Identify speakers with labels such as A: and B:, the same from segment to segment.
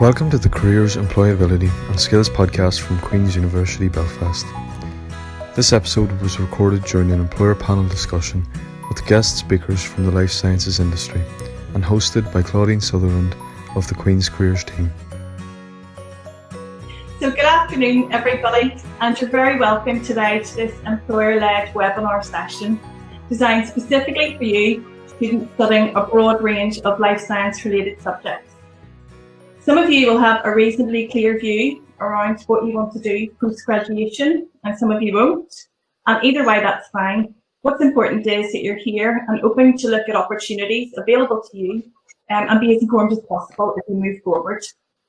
A: Welcome to the Careers, Employability and Skills podcast from Queen's University Belfast. This episode was recorded during an employer panel discussion with guest speakers from the life sciences industry and hosted by Claudine Sutherland of the Queen's Careers team.
B: So, good afternoon, everybody, and you're very welcome today to this employer led webinar session designed specifically for you, students studying a broad range of life science related subjects. Some of you will have a reasonably clear view around what you want to do post graduation, and some of you won't. And either way, that's fine. What's important is that you're here and open to look at opportunities available to you um, and be as informed as possible as we move forward.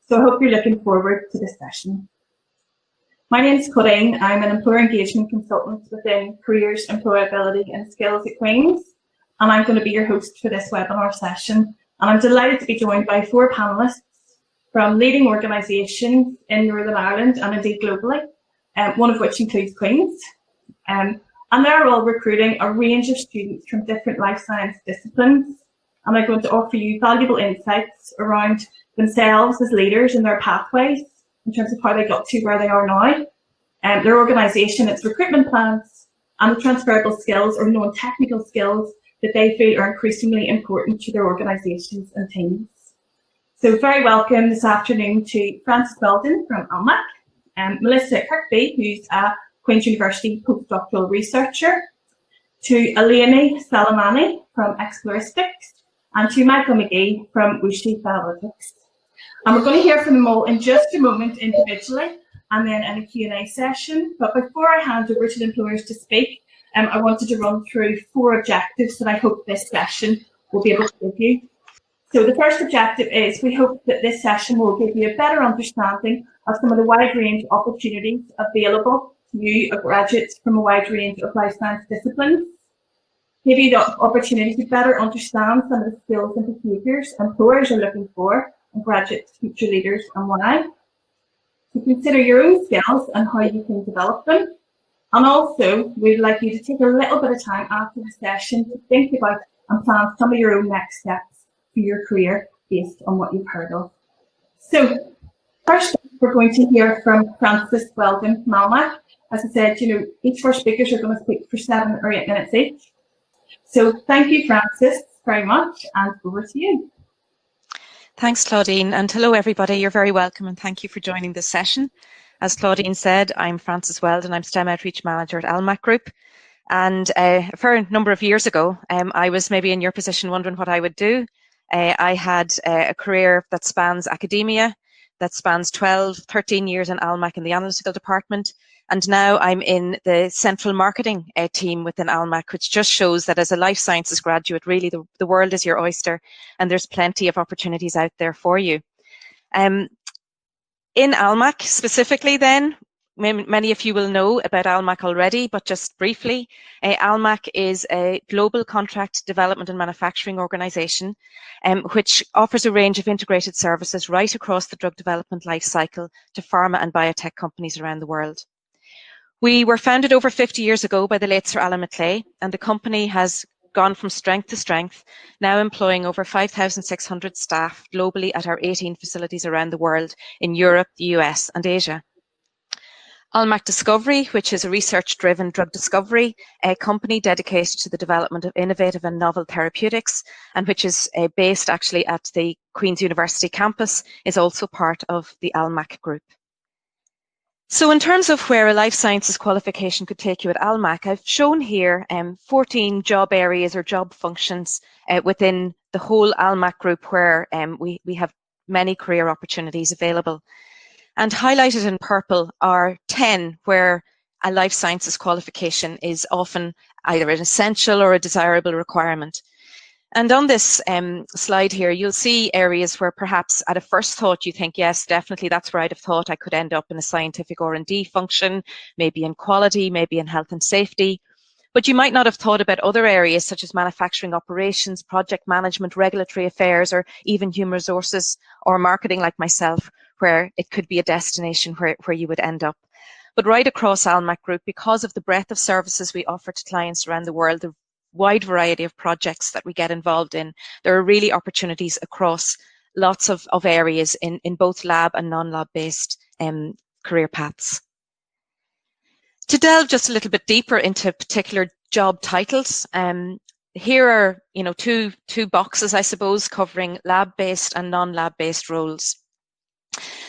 B: So I hope you're looking forward to this session. My name is Corinne. I'm an employer engagement consultant within careers, employability and skills at Queen's. And I'm going to be your host for this webinar session. And I'm delighted to be joined by four panelists from leading organisations in Northern Ireland and indeed globally, um, one of which includes Queen's. Um, and they're all recruiting a range of students from different life science disciplines. And they're going to offer you valuable insights around themselves as leaders and their pathways in terms of how they got to where they are now, um, their organisation, its recruitment plans, and the transferable skills or non-technical skills that they feel are increasingly important to their organisations and teams. So very welcome this afternoon to Frances Weldon from Almac, and um, Melissa Kirkby, who's a Queen's University postdoctoral researcher, to Eleni Salamani from Exploristics, and to Michael McGee from WuXi Biologics. And we're going to hear from them all in just a moment individually and then in a Q&A session. But before I hand over to the employers to speak, um, I wanted to run through four objectives that I hope this session will be able to give you. So the first objective is we hope that this session will give you a better understanding of some of the wide range of opportunities available to you graduates from a wide range of life science disciplines. Give you the opportunity to better understand some of the skills and behaviours employers are looking for in graduates, future leaders and why. To consider your own skills and how you can develop them. And also, we'd like you to take a little bit of time after the session to think about and plan some of your own next steps for your career based on what you've heard of. So first, we're going to hear from Frances Weldon Malmack. As I said, you know, each of our speakers are going to speak for seven or eight minutes each. So thank you, Frances, very much, and over to you.
C: Thanks, Claudine, and hello, everybody. You're very welcome, and thank you for joining this session. As Claudine said, I'm Frances Weldon. I'm STEM Outreach Manager at Almac Group. And uh, a number of years ago, um, I was maybe in your position wondering what I would do. Uh, I had uh, a career that spans academia, that spans 12, 13 years in Almac in the analytical department. And now I'm in the central marketing uh, team within Almac, which just shows that as a life sciences graduate, really the, the world is your oyster and there's plenty of opportunities out there for you. Um, in Almac specifically then, Many of you will know about Almac already, but just briefly, uh, Almac is a global contract development and manufacturing organisation um, which offers a range of integrated services right across the drug development life cycle to pharma and biotech companies around the world. We were founded over 50 years ago by the late Sir Alan MacLeay, and the company has gone from strength to strength, now employing over 5,600 staff globally at our 18 facilities around the world in Europe, the US and Asia. Almac Discovery, which is a research-driven drug discovery company dedicated to the development of innovative and novel therapeutics, and which is uh, based actually at the Queen's University campus, is also part of the Almac group. So in terms of where a life sciences qualification could take you at Almac, I've shown here um, 14 job areas or job functions uh, within the whole Almac group where um, we, we have many career opportunities available. And highlighted in purple are 10 where a life sciences qualification is often either an essential or a desirable requirement. And on this um, slide here, you'll see areas where perhaps at a first thought you think, yes, definitely that's where I'd have thought I could end up in a scientific R&D function, maybe in quality, maybe in health and safety. But you might not have thought about other areas such as manufacturing operations, project management, regulatory affairs, or even human resources or marketing like myself, where it could be a destination where, where you would end up. But right across Almac Group, because of the breadth of services we offer to clients around the world, the wide variety of projects that we get involved in, there are really opportunities across lots of, of areas in, in both lab and non-lab based um, career paths. To delve just a little bit deeper into particular job titles, um, here are you know two two boxes, I suppose, covering lab-based and non-lab-based roles.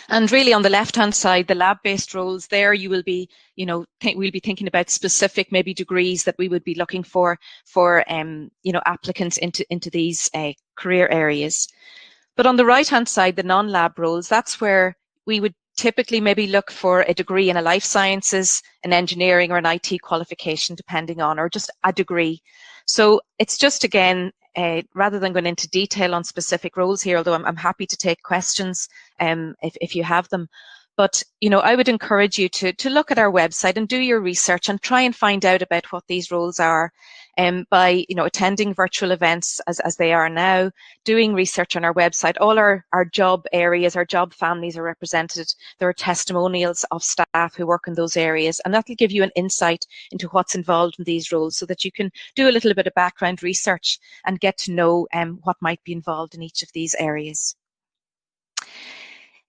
C: And really on the left-hand side, the lab-based roles, there you will be, you know, we'll be thinking about specific maybe degrees that we would be looking for, for, um, you know, applicants into, into these uh, career areas. But on the right-hand side, the non-lab roles, that's where we would typically maybe look for a degree in a life sciences, an engineering or an IT qualification, depending on, or just a degree. So it's just again, uh, rather than going into detail on specific roles here, although I'm, I'm happy to take questions um, if, if you have them. But you know, I would encourage you to to look at our website and do your research and try and find out about what these roles are, um, by you know attending virtual events as as they are now, doing research on our website. All our our job areas, our job families are represented. There are testimonials of staff who work in those areas, and that will give you an insight into what's involved in these roles, so that you can do a little bit of background research and get to know um, what might be involved in each of these areas.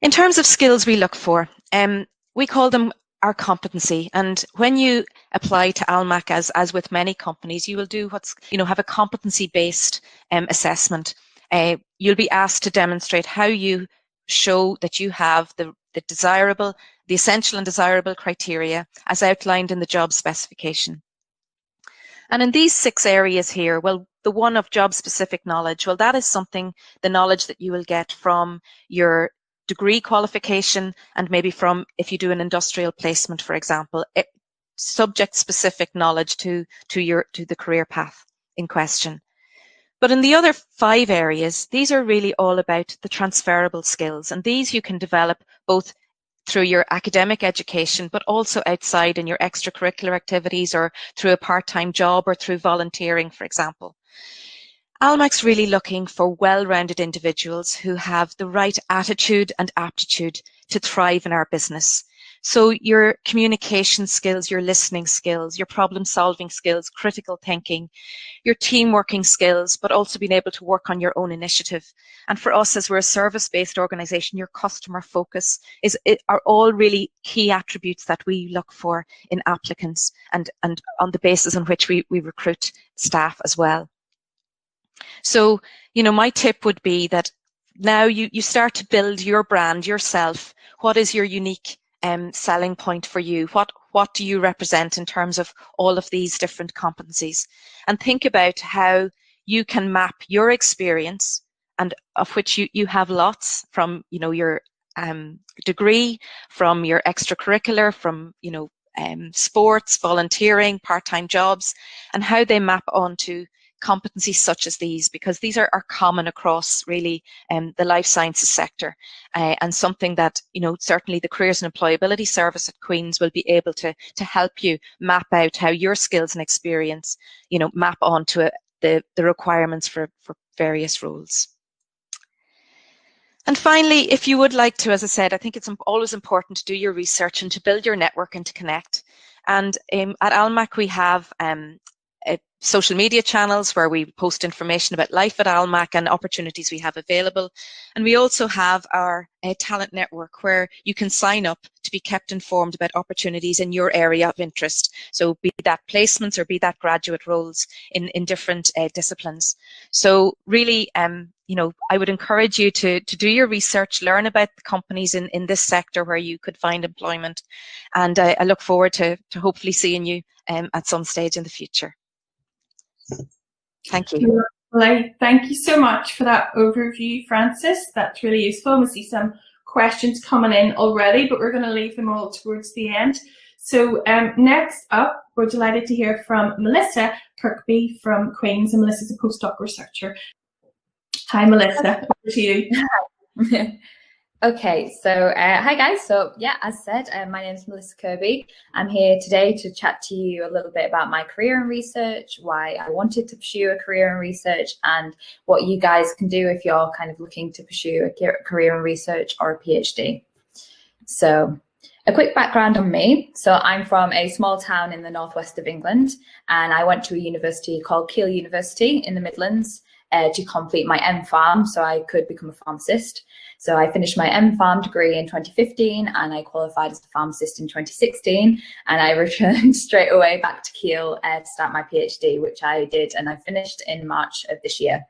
C: In terms of skills we look for, um, we call them our competency. And when you apply to Almac, as, as with many companies, you will do what's, you know, have a competency based um, assessment. Uh, you'll be asked to demonstrate how you show that you have the, the desirable, the essential and desirable criteria as outlined in the job specification. And in these six areas here, well, the one of job specific knowledge, well, that is something, the knowledge that you will get from your degree qualification and maybe from if you do an industrial placement, for example, eh, it, subject specific knowledge to, to your, to the career path in question. But in the other five areas, these are really all about the transferable skills and these you can develop both through your academic education, but also outside in your extracurricular activities or through a part-time job or through volunteering, for example. Almac's really looking for well-rounded individuals who have the right attitude and aptitude to thrive in our business. So your communication skills, your listening skills, your problem solving skills, critical thinking, your team working skills, but also being able to work on your own initiative. And for us, as we're a service based organization, your customer focus is are all really key attributes that we look for in applicants and, and on the basis on which we, we recruit staff as well. So, you know, my tip would be that now you, you start to build your brand yourself. What is your unique um, selling point for you? What what do you represent in terms of all of these different competencies? And think about how you can map your experience and of which you, you have lots from, you know, your um, degree, from your extracurricular, from, you know, um, sports, volunteering, part-time jobs, and how they map onto competencies such as these because these are, are common across really um, the life sciences sector uh, and something that you know certainly the careers and employability service at Queen's will be able to to help you map out how your skills and experience you know map onto a, the the requirements for for various roles. And finally, if you would like to, as I said, I think it's always important to do your research and to build your network and to connect. And um, at Almac, we have um, uh, social media channels where we post information about life at Almac and opportunities we have available. And we also have our uh, talent network where you can sign up to be kept informed about opportunities in your area of interest. So be that placements or be that graduate roles in, in different uh, disciplines. So really, um, you know, I would encourage you to, to do your research, learn about the companies in, in this sector where you could find employment. And I, I look forward to, to hopefully seeing you um, at some stage in the future. Thank you.
B: Well, thank you so much for that overview, Frances. That's really useful. We see some questions coming in already, but we're going to leave them all towards the end. So um, next up, we're delighted to hear from Melissa Kirkby from Queen's, and Melissa's a postdoc researcher. Hi, Melissa. Over to you.
D: Okay, so uh, hi guys. So yeah, as said, uh, my name is Melissa Kirby. I'm here today to chat to you a little bit about my career in research, why I wanted to pursue a career in research, and what you guys can do if you're kind of looking to pursue a career in research or a PhD. So a quick background on me. So I'm from a small town in the northwest of England, and I went to a university called Keele University in the Midlands. Uh, to complete my M MPharm so I could become a pharmacist. So I finished my M MPharm degree in 2015 and I qualified as a pharmacist in 2016. And I returned straight away back to Keele uh, to start my PhD, which I did and I finished in March of this year.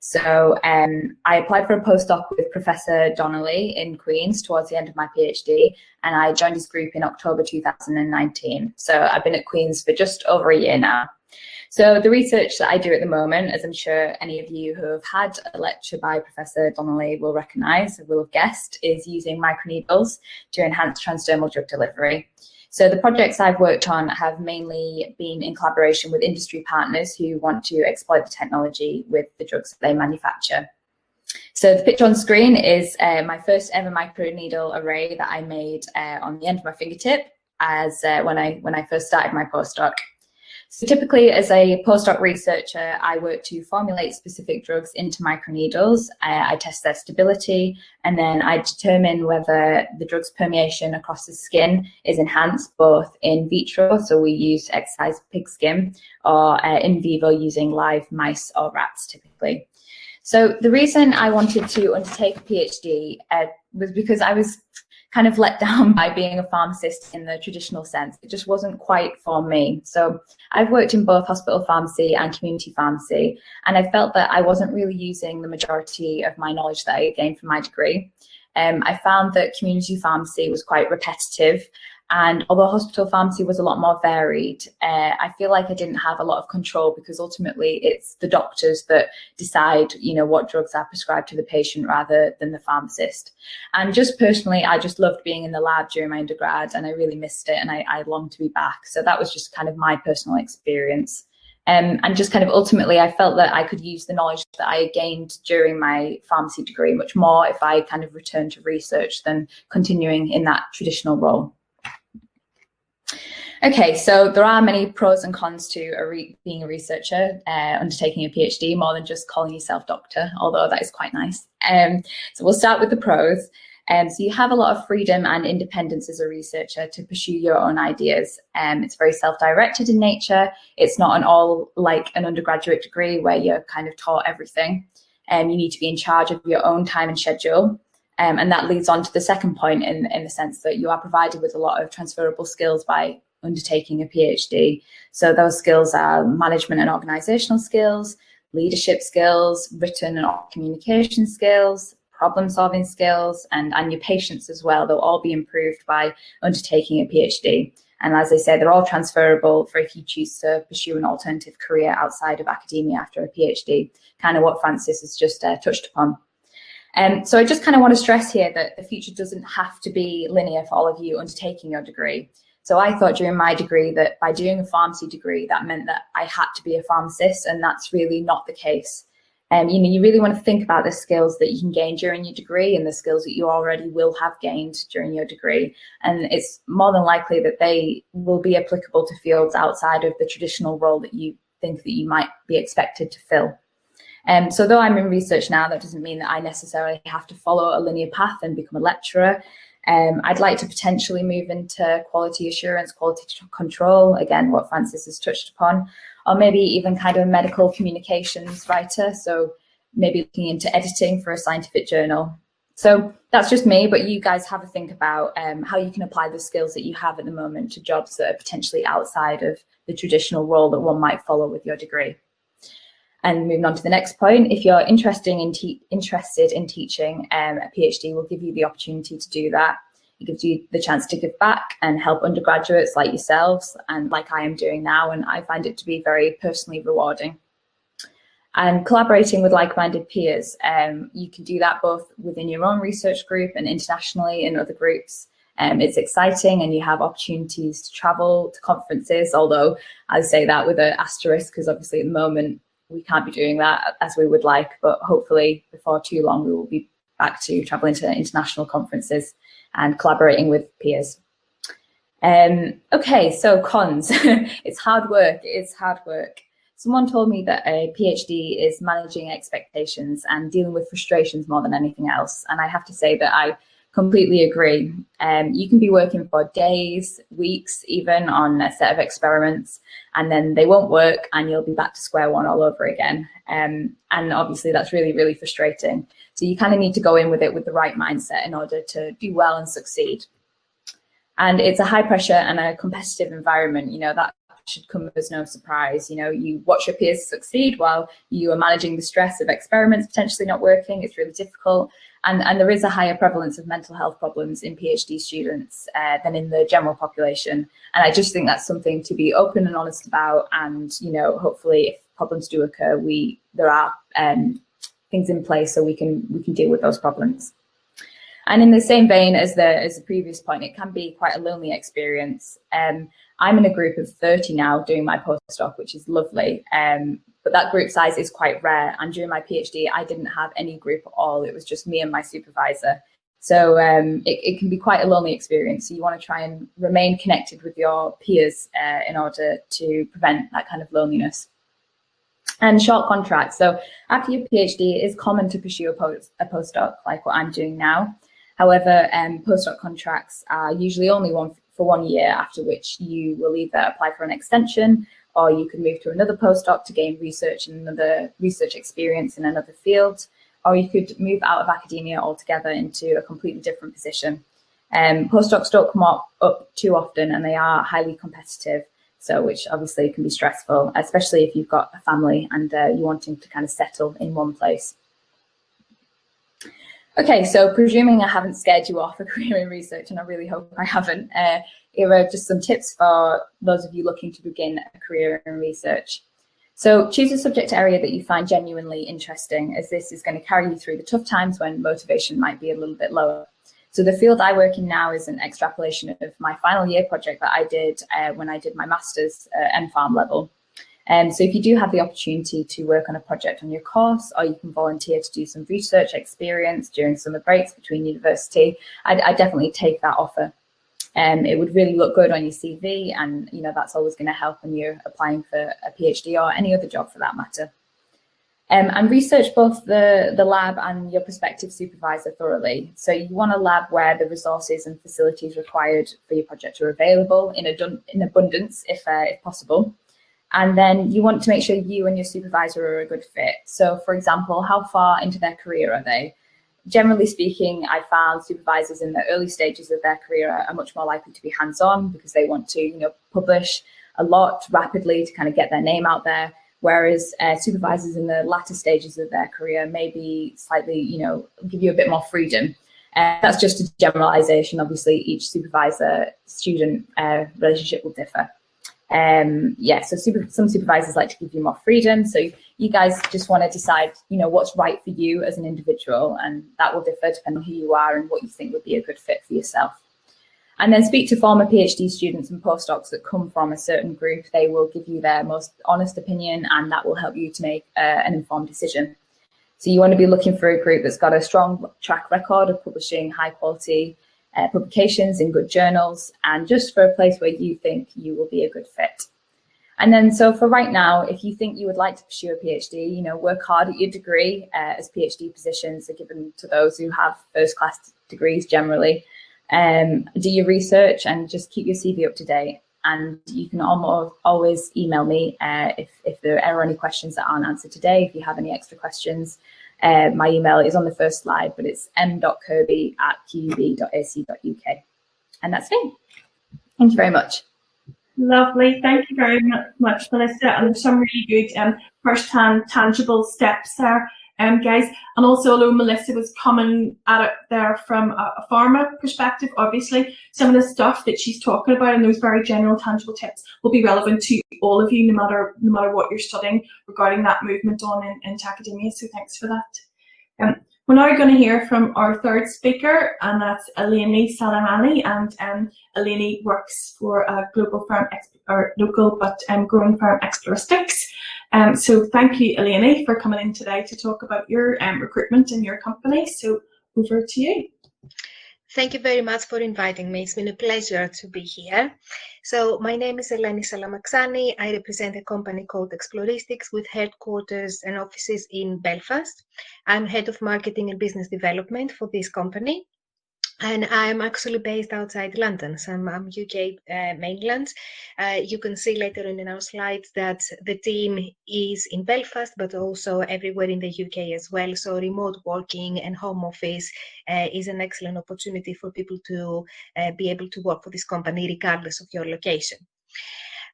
D: So um, I applied for a postdoc with Professor Donnelly in Queen's towards the end of my PhD, and I joined his group in October 2019. So I've been at Queen's for just over a year now. So the research that I do at the moment, as I'm sure any of you who have had a lecture by Professor Donnelly will recognise, will have guessed, is using microneedles to enhance transdermal drug delivery. So the projects I've worked on have mainly been in collaboration with industry partners who want to exploit the technology with the drugs that they manufacture. So the picture on screen is uh, my first ever microneedle array that I made uh, on the end of my fingertip as uh, when I when I first started my postdoc. So typically as a postdoc researcher, I work to formulate specific drugs into microneedles. I, test their stability and then I determine whether the drug's permeation across the skin is enhanced both in vitro, so we use excised pig skin, or uh, in vivo using live mice or rats typically. So the reason I wanted to undertake a PhD uh, was because I was kind of let down by being a pharmacist in the traditional sense. It just wasn't quite for me. So I've worked in both hospital pharmacy and community pharmacy, and I felt that I wasn't really using the majority of my knowledge that I gained from my degree. Um, I found that community pharmacy was quite repetitive and although hospital pharmacy was a lot more varied, uh, I feel like I didn't have a lot of control because ultimately it's the doctors that decide, you know, what drugs are prescribed to the patient rather than the pharmacist. And just personally, I just loved being in the lab during my undergrad and I really missed it and I, I longed to be back. So that was just kind of my personal experience. Um, and just kind of ultimately, I felt that I could use the knowledge that I gained during my pharmacy degree much more if I kind of returned to research than continuing in that traditional role. Okay, so there are many pros and cons to a re- being a researcher, uh, undertaking a PhD, more than just calling yourself doctor, although that is quite nice. Um, so we'll start with the pros. Um, so you have a lot of freedom and independence as a researcher to pursue your own ideas. Um, it's very self-directed in nature. It's not an all like an undergraduate degree where you're kind of taught everything. Um, you need to be in charge of your own time and schedule. Um, and that leads on to the second point in, in the sense that you are provided with a lot of transferable skills by undertaking a PhD. So those skills are management and organizational skills, leadership skills, written and communication skills, problem solving skills, and, and your patience as well. They'll all be improved by undertaking a PhD. And as I say, they're all transferable for if you choose to pursue an alternative career outside of academia after a PhD, kind of what Frances has just uh, touched upon. Um, so I just kind of want to stress here that the future doesn't have to be linear for all of you undertaking your degree. So I thought during my degree that by doing a pharmacy degree, that meant that I had to be a pharmacist, and that's really not the case. Um, you know, you really want to think about the skills that you can gain during your degree and the skills that you already will have gained during your degree. And it's more than likely that they will be applicable to fields outside of the traditional role that you think that you might be expected to fill. Um, so though I'm in research now, that doesn't mean that I necessarily have to follow a linear path and become a lecturer. Um, I'd like to potentially move into quality assurance, quality control, again, what Frances has touched upon, or maybe even kind of a medical communications writer. So maybe looking into editing for a scientific journal. So that's just me, but you guys have a think about um, how you can apply the skills that you have at the moment to jobs that are potentially outside of the traditional role that one might follow with your degree. And moving on to the next point, if you're interested in, te- interested in teaching, um, a PhD will give you the opportunity to do that. It gives you the chance to give back and help undergraduates like yourselves and like I am doing now. And I find it to be very personally rewarding. And collaborating with like-minded peers, um, you can do that both within your own research group and internationally in other groups. Um, it's exciting and you have opportunities to travel to conferences, although I say that with an asterisk because obviously at the moment we can't be doing that as we would like, but hopefully before too long we will be back to traveling to international conferences and collaborating with peers. Um, okay, so cons. it's hard work. It's hard work. Someone told me that a PhD is managing expectations and dealing with frustrations more than anything else. And I have to say that I completely agree. Um, you can be working for days, weeks, even on a set of experiments, and then they won't work, and you'll be back to square one all over again. Um, and obviously, that's really, really frustrating. So you kind of need to go in with it with the right mindset in order to do well and succeed. And it's a high pressure and a competitive environment. You know that should come as no surprise. You know, you watch your peers succeed while you are managing the stress of experiments potentially not working. It's really difficult. And, and there is a higher prevalence of mental health problems in PhD students uh, than in the general population. And I just think that's something to be open and honest about. And, you know, hopefully if problems do occur, we there are um, things in place so we can we can deal with those problems. And in the same vein as the as the previous point, it can be quite a lonely experience. Um, I'm in a group of 30 now doing my postdoc, which is lovely. Um, but that group size is quite rare. And during my PhD, I didn't have any group at all. It was just me and my supervisor. So um, it, it, can be quite a lonely experience. So you want to try and remain connected with your peers uh, in order to prevent that kind of loneliness. And short contracts. So after your PhD, it is common to pursue a, post, a postdoc like what I'm doing now. However, um, postdoc contracts are usually only one for one year, after which you will either apply for an extension or you can move to another postdoc to gain research and another research experience in another field, or you could move out of academia altogether into a completely different position. Um, postdocs don't come up, up too often and they are highly competitive, so which obviously can be stressful, especially if you've got a family and uh, you're wanting to kind of settle in one place. Okay, so presuming I haven't scared you off a career in research, and I really hope I haven't, uh, here are just some tips for those of you looking to begin a career in research. So choose a subject area that you find genuinely interesting, as this is going to carry you through the tough times when motivation might be a little bit lower. So the field I work in now is an extrapolation of my final year project that I did uh, when I did my master's uh, farm level. Um, so if you do have the opportunity to work on a project on your course, or you can volunteer to do some research experience during summer breaks between university, I'd, I'd definitely take that offer. Um, it would really look good on your CV, and you know that's always going to help when you're applying for a PhD or any other job for that matter. Um, and research both the, the lab and your prospective supervisor thoroughly. So you want a lab where the resources and facilities required for your project are available in, in abundance, if, uh, if possible. And then you want to make sure you and your supervisor are a good fit. So, for example, how far into their career are they? Generally speaking, I found supervisors in the early stages of their career are much more likely to be hands-on because they want to, you know, publish a lot rapidly to kind of get their name out there. Whereas uh, supervisors in the latter stages of their career may be slightly, you know, give you a bit more freedom. Uh, that's just a generalization. Obviously, each supervisor student uh, relationship will differ um yeah so super, some supervisors like to give you more freedom. So you guys just want to decide you know what's right for you as an individual and that will differ depending on who you are and what you think would be a good fit for yourself. And then speak to former phd students and postdocs that come from a certain group. They will give you their most honest opinion and that will help you to make uh, an informed decision. So you want to be looking for a group that's got a strong track record of publishing high quality uh, publications in good journals, and just for a place where you think you will be a good fit. And then, so for right now, if you think you would like to pursue a PhD, you know, work hard at your degree, uh, as PhD positions are given to those who have first class degrees generally. Um, do your research and just keep your CV up to date. And you can almost always email me uh, if, if there are any questions that aren't answered today, if you have any extra questions. Uh, my email is on the first slide, but it's m.kirby at qub.ac.uk. And that's me. Thank you very much.
B: Lovely. Thank you very much, Melissa. And some really good um, first-hand tangible steps there um, guys. And also, although Melissa was coming at it there from a, a pharma perspective, obviously, some of the stuff that she's talking about and those very general, tangible tips will be relevant to all of you, no matter no matter what you're studying regarding that movement on in, into academia. So thanks for that. Um, we're now going to hear from our third speaker, and that's Eleni Salamani. And um, Eleni works for a global firm, or local but um, growing firm, Exploristics. Um, so thank you, Eleni, for coming in today to talk about your um, recruitment in your company. So over to you.
E: Thank you very much for inviting me. It's been a pleasure to be here. So my name is Eleni Salamaxani. I represent a company called Exploristics with headquarters and offices in Belfast. I'm head of marketing and business development for this company. And I'm actually based outside London, so I'm, I'm UK uh, mainland. Uh, you can see later on in our slides that the team is in Belfast, but also everywhere in the UK as well. So remote working and home office uh, is an excellent opportunity for people to uh, be able to work for this company regardless of your location.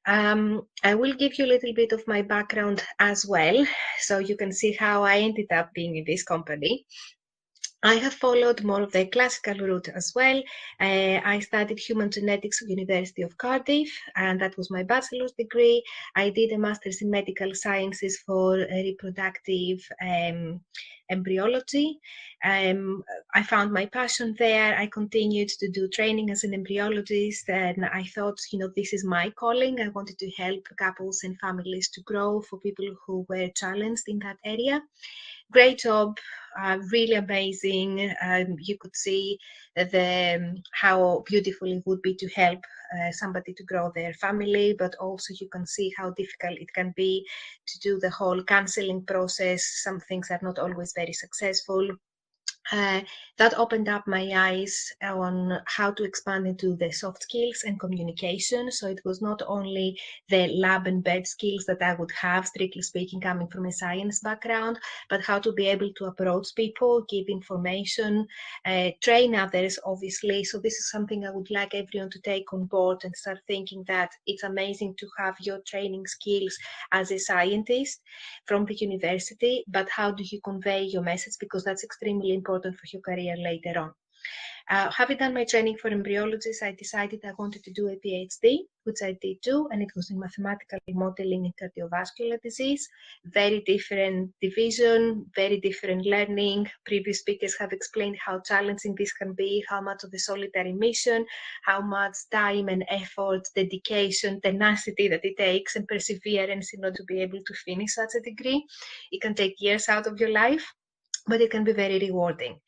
E: Um, I will give you a little bit of my background as well, so you can see how I ended up being in this company. I have followed more of the classical route as well. Uh, I studied human genetics at University of Cardiff, and that was my bachelor's degree. I did a master's in medical sciences for reproductive um, embryology. Um, I found my passion there. I continued to do training as an embryologist, and I thought, you know, this is my calling. I wanted to help couples and families to grow for people who were challenged in that area great job, uh, really amazing. Um, you could see the um, how beautiful it would be to help uh, somebody to grow their family, but also you can see how difficult it can be to do the whole counseling process. Some things are not always very successful. Uh, that opened up my eyes on how to expand into the soft skills and communication. So it was not only the lab and bed skills that I would have, strictly speaking, coming from a science background, but how to be able to approach people, give information, uh, train others, obviously. So this is something I would like everyone to take on board and start thinking that it's amazing to have your training skills as a scientist from the university, but how do you convey your message? Because that's extremely important important for your career later on. Uh, having done my training for embryologists, I decided I wanted to do a PhD, which I did do, and it was in mathematical modeling in cardiovascular disease. Very different division, very different learning. Previous speakers have explained how challenging this can be, how much of a solitary mission, how much time and effort, dedication, tenacity that it takes, and perseverance in order to be able to finish such a degree. It can take years out of your life but it can be very rewarding.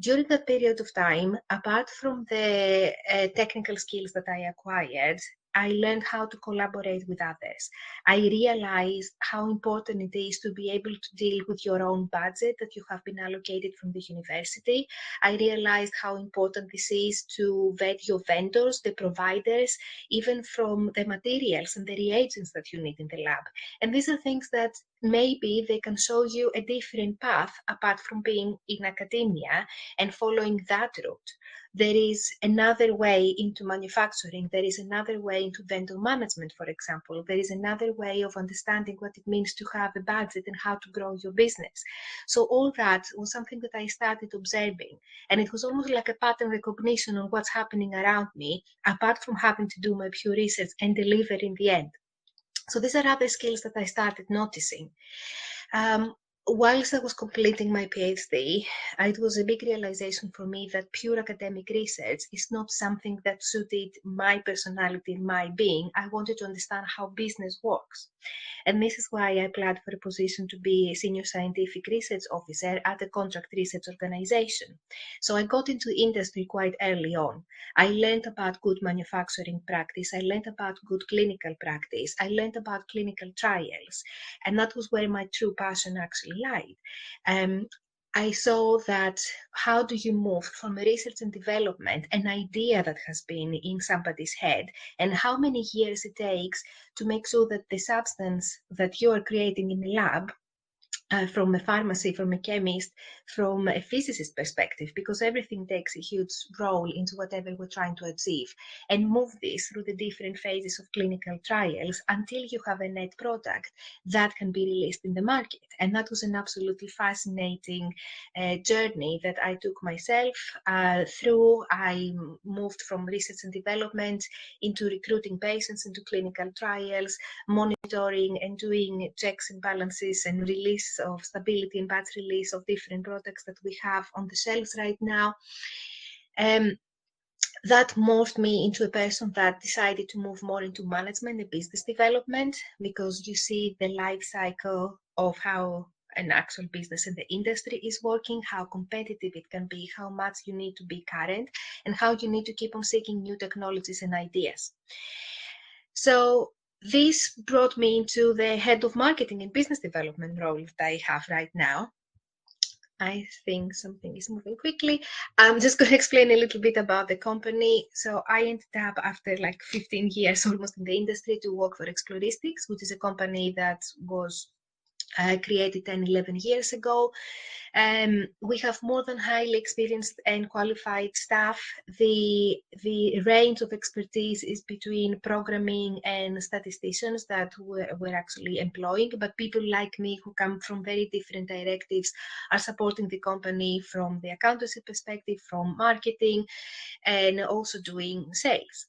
E: During that period of time, apart from the uh, technical skills that I acquired, I learned how to collaborate with others. I realized how important it is to be able to deal with your own budget that you have been allocated from the university. I realized how important this is to vet your vendors, the providers, even from the materials and the reagents that you need in the lab. And these are things that maybe they can show you a different path apart from being in academia and following that route there is another way into manufacturing, there is another way into vendor management, for example, there is another way of understanding what it means to have a budget and how to grow your business. So all that was something that I started observing, and it was almost like a pattern recognition on what's happening around me, apart from having to do my pure research and deliver in the end. So these are other skills that I started noticing. Um, whilst I was completing my PhD, it was a big realization for me that pure academic research is not something that suited my personality my being. I wanted to understand how business works. And this is why I applied for a position to be a senior scientific research officer at a contract research organization. So I got into industry quite early on. I learned about good manufacturing practice. I learned about good clinical practice. I learned about clinical trials. And that was where my true passion actually lied. Um, I saw that how do you move from research and development, an idea that has been in somebody's head, and how many years it takes to make sure that the substance that you are creating in the lab uh, from a pharmacy, from a chemist, from a physicist perspective, because everything takes a huge role into whatever we're trying to achieve, and move this through the different phases of clinical trials until you have a net product that can be released in the market. And that was an absolutely fascinating uh, journey that I took myself uh, through. I moved from research and development into recruiting patients into clinical trials, monitoring and doing checks and balances and release of stability and batch release of different products that we have on the shelves right now. Um, that morphed me into a person that decided to move more into management and business development because you see the life cycle of how an actual business in the industry is working, how competitive it can be, how much you need to be current, and how you need to keep on seeking new technologies and ideas. So this brought me into the head of marketing and business development role that I have right now. I think something is moving quickly. I'm just going to explain a little bit about the company. So I ended up after like 15 years almost in the industry to work for Exploristics, which is a company that was created 10, 11 years ago. Um, we have more than highly experienced and qualified staff. The, the range of expertise is between programming and statisticians that we're, we're actually employing, but people like me who come from very different directives are supporting the company from the accountancy perspective, from marketing, and also doing sales.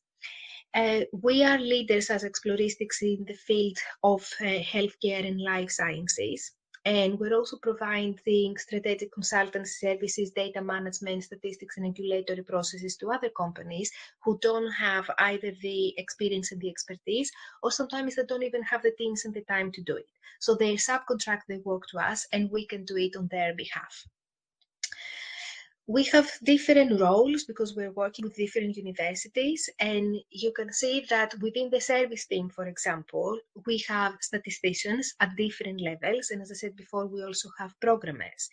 E: Uh, we are leaders as Exploristics in the field of uh, healthcare and life sciences. And we're also providing things, strategic consultancy services, data management, statistics, and regulatory processes to other companies who don't have either the experience and the expertise, or sometimes they don't even have the teams and the time to do it. So they subcontract their work to us, and we can do it on their behalf we have different roles because we're working with different universities and you can see that within the service team for example we have statisticians at different levels and as i said before we also have programmers.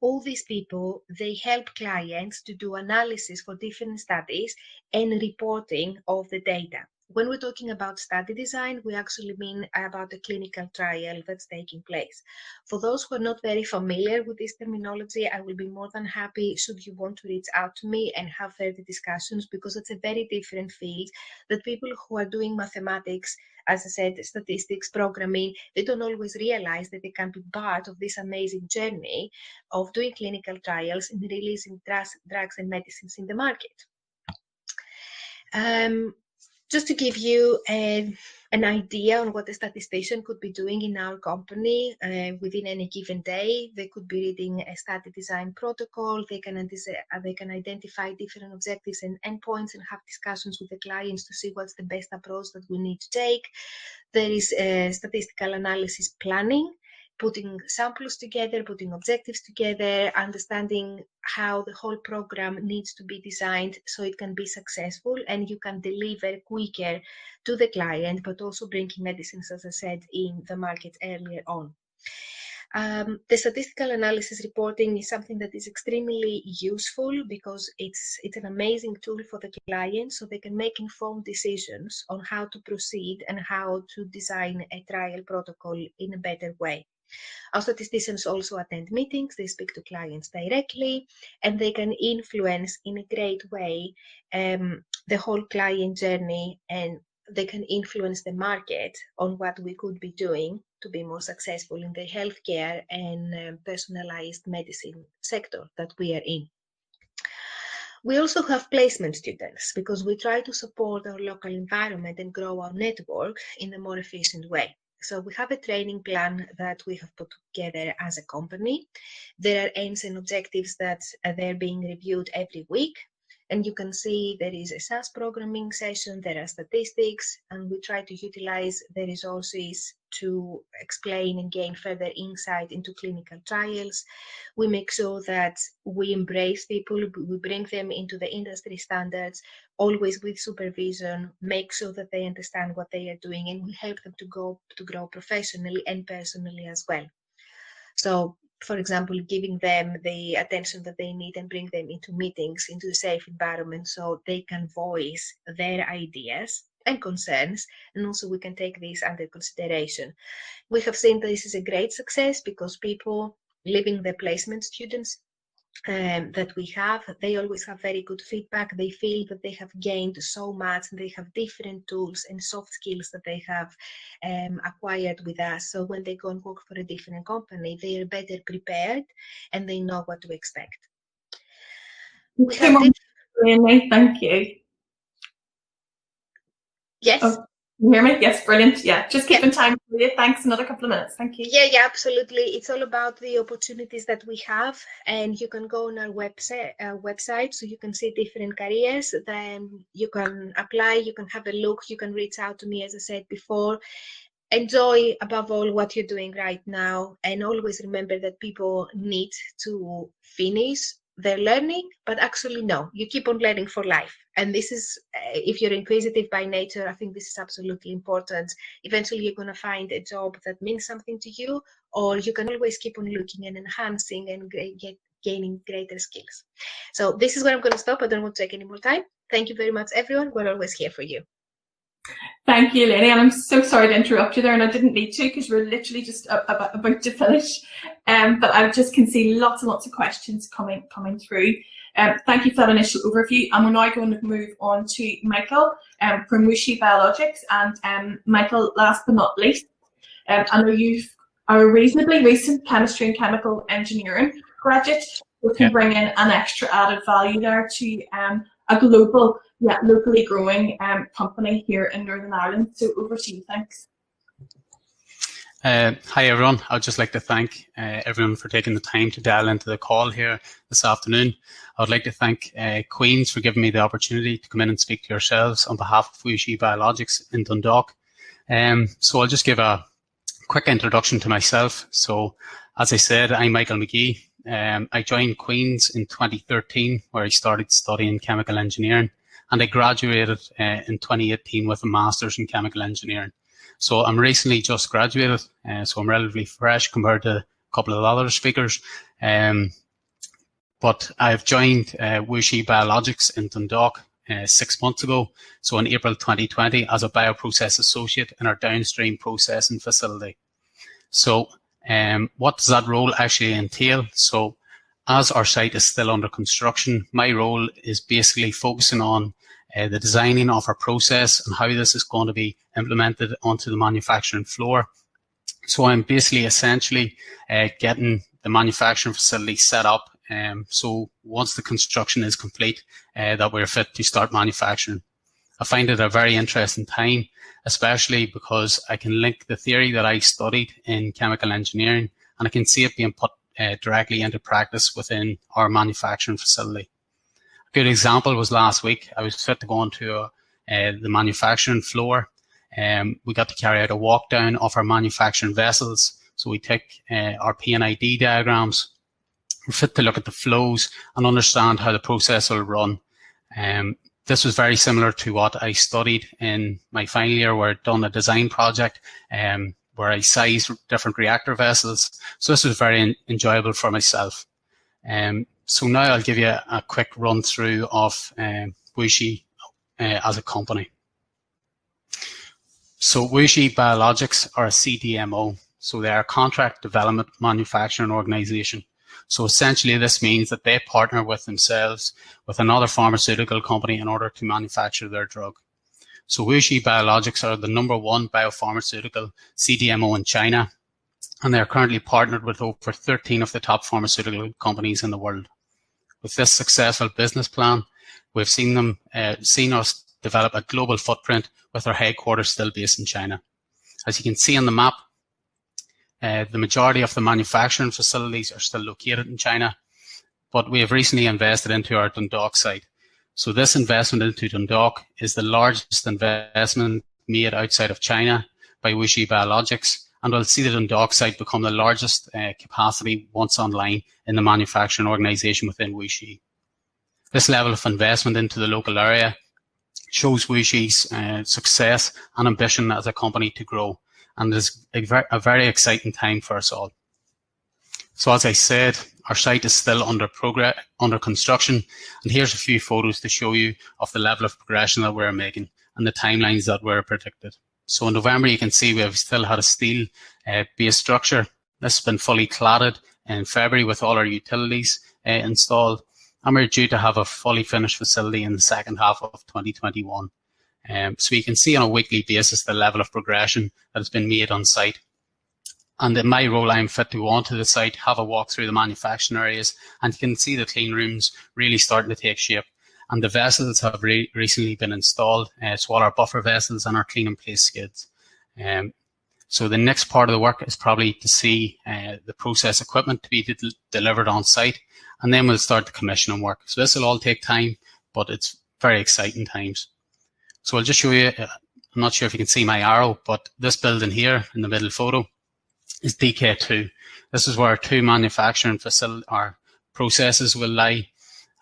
E: All these people they help clients to do analysis for different studies and reporting of the data when we're talking about study design, we actually mean about the clinical trial that's taking place. For those who are not very familiar with this terminology, I will be more than happy should you want to reach out to me and have further discussions because it's a very different field that people who are doing mathematics, as I said, statistics, programming, they don't always realize that they can be part of this amazing journey of doing clinical trials and releasing drugs and medicines in the market. Um, just to give you a, an idea on what a statistician could be doing in our company uh, within any given day, they could be reading a study design protocol. They can uh, they can identify different objectives and endpoints and have discussions with the clients to see what's the best approach that we need to take. There is a statistical analysis planning putting samples together, putting objectives together, understanding how the whole program needs to be designed so it can be successful and you can deliver quicker to the client, but also bringing medicines, as I said, in the market earlier on. Um, the statistical analysis reporting is something that is extremely useful because it's it's an amazing tool for the client so they can make informed decisions on how to proceed and how to design a trial protocol in a better way. Our statisticians also attend meetings, they speak to clients directly, and they can influence in a great way um, the whole client journey and they can influence the market on what we could be doing to be more successful in the healthcare and um, personalized medicine sector that we are in. We also have placement students because we try to support our local environment and grow our network in a more efficient way. So we have a training plan that we have put together as a company. There are aims and objectives that uh, they're there being reviewed every week. And you can see there is a SAS programming session, there are statistics, and we try to utilize the resources to explain and gain further insight into clinical trials. We make sure that we embrace people, we bring them into the industry standards, always with supervision, make sure that they understand what they are doing, and we help them to go to grow professionally and personally as well. So for example, giving them the attention that they need and bring them into meetings, into a safe environment so they can voice their ideas and concerns, and also we can take these under consideration. We have seen this is a great success because people leaving the placement students um, that we have, they always have very good feedback. They feel that they have gained so much and they have different tools and soft skills that they have um, acquired with us. So when they go and work for a different company, they are better prepared and they know what to expect.
B: Thank you.
E: Yes. Oh.
B: You hear me? Yes, brilliant. Yeah, just keeping yeah. time for you. Thanks. Another couple of minutes. Thank you.
E: Yeah, yeah, absolutely. It's all about the opportunities that we have, and you can go on our website. Uh, website, so you can see different careers. Then you can apply. You can have a look. You can reach out to me, as I said before. Enjoy above all what you're doing right now, and always remember that people need to finish they're learning, but actually, no, you keep on learning for life. And this is, uh, if you're inquisitive by nature, I think this is absolutely important. Eventually, you're going to find a job that means something to you, or you can always keep on looking and enhancing and get gaining greater skills. So this is where I'm going to stop. I don't want to take any more time. Thank you very much, everyone. We're always here for you.
B: Thank you, Lenny. And I'm so sorry to interrupt you there, and I didn't need to because we're literally just about, about to finish. Um, but I just can see lots and lots of questions coming coming through. Um, thank you for that initial overview. And we're now going to move on to Michael um, from WuXi Biologics. And um, Michael, last but not least, um, I know you are a reasonably recent chemistry and chemical engineering graduate who can yeah. bring in an extra added value there to um, a global yet locally growing um, company here in Northern Ireland. So over to you. Thanks.
F: Uh, hi everyone. I'd just like to thank uh, everyone for taking the time to dial into the call here this afternoon. I would like to thank uh, Queen's for giving me the opportunity to come in and speak to yourselves on behalf of WuXi Biologics in Dundalk. Um, so I'll just give a quick introduction to myself. So as I said, I'm Michael McGee. Um, I joined Queen's in 2013, where I started studying chemical engineering, and I graduated uh, in 2018 with a master's in chemical engineering. So I'm recently just graduated, uh, so I'm relatively fresh compared to a couple of other speakers. Um, but I've joined uh, WuXi Biologics in Dundalk uh, six months ago, so in April 2020, as a bioprocess associate in our downstream processing facility. So um, what does that role actually entail? So as our site is still under construction, my role is basically focusing on uh, the designing of our process and how this is going to be implemented onto the manufacturing floor. So I'm basically essentially uh, getting the manufacturing facility set up. Um, so once the construction is complete, uh, that we're fit to start manufacturing. I find it a very interesting time, especially because I can link the theory that I studied in chemical engineering and I can see it being put uh, directly into practice within our manufacturing facility. Good example was last week. I was fit to go onto uh, the manufacturing floor. Um, we got to carry out a walk down of our manufacturing vessels. So we take uh, our P&ID diagrams. We're fit to look at the flows and understand how the process will run. Um, this was very similar to what I studied in my final year where I'd done a design project um, where I sized different reactor vessels. So this was very enjoyable for myself. Um, so now I'll give you a, quick run through of um, WuXi uh, as a company. So WuXi Biologics are a CDMO. So they are a contract development manufacturing organization. So essentially, this means that they partner with themselves with another pharmaceutical company in order to manufacture their drug. So WuXi Biologics are the number one biopharmaceutical CDMO in China, and they are currently partnered with over 13 of the top pharmaceutical companies in the world. With this successful business plan, we've seen them uh, seen us develop a global footprint with our headquarters still based in China. As you can see on the map, uh, the majority of the manufacturing facilities are still located in China, but we have recently invested into our Dundalk site. So this investment into Dundalk is the largest investment made outside of China by WuXi Biologics, and we'll see the Dundalk site become the largest uh, capacity once online in the manufacturing organisation within WuXi. This level of investment into the local area shows WuXi's uh, success and ambition as a company to grow and it's a very, a very exciting time for us all. So as I said, our site is still under progress, under construction, and here's a few photos to show you of the level of progression that we're making and the timelines that were predicted. So in November, you can see we have still had a steel uh, base structure. This has been fully cladded in February with all our utilities uh, installed, and we're due to have a fully finished facility in the second half of 2021. Um, so you can see on a weekly basis the level of progression that has been made on site. And in my role, I'm fit to go onto the site, have a walk through the manufacturing areas, and you can see the clean rooms really starting to take shape. And the vessels have re- recently been installed, uh, so all our buffer vessels and our clean in place skids. Um, so the next part of the work is probably to see uh, the process equipment to be de- delivered on site, and then we'll start the commissioning work. So this will all take time, but it's very exciting times. So I'll just show you, uh, I'm not sure if you can see my arrow, but this building here in the middle photo is DK2. This is where our two manufacturing facility, our processes will lie.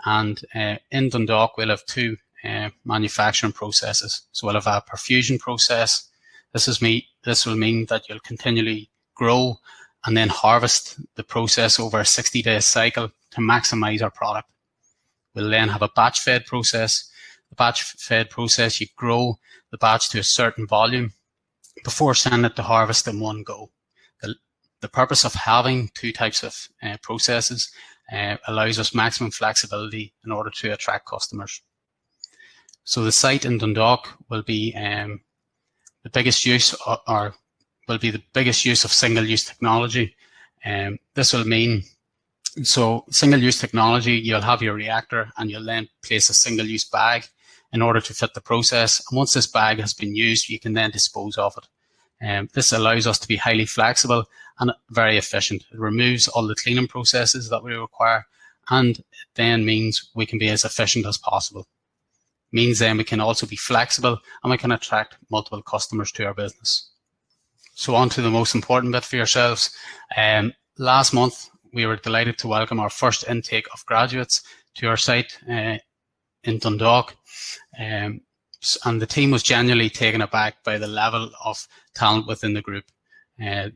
F: And uh, in Dundalk, we'll have two uh, manufacturing processes. So we'll have a perfusion process. This is me. This will mean that you'll continually grow and then harvest the process over a 60 day cycle to maximize our product. We'll then have a batch fed process. The batch fed process, you grow the batch to a certain volume before sending it to harvest in one go. The, the purpose of having two types of uh, processes uh, allows us maximum flexibility in order to attract customers. So the site in Dundalk will be um, the biggest use or, or, will be the biggest use of single-use technology. Um, this will mean so single-use technology, you'll have your reactor and you'll then place a single-use bag in order to fit the process. And once this bag has been used, you can then dispose of it. Um, this allows us to be highly flexible and very efficient. It removes all the cleaning processes that we require and it then means we can be as efficient as possible. Means then we can also be flexible and we can attract multiple customers to our business. So on to the most important bit for yourselves. Um, last month, we were delighted to welcome our first intake of graduates to our site uh, in Dundalk. Um, and the team was genuinely taken aback by the level of talent within the group. Uh,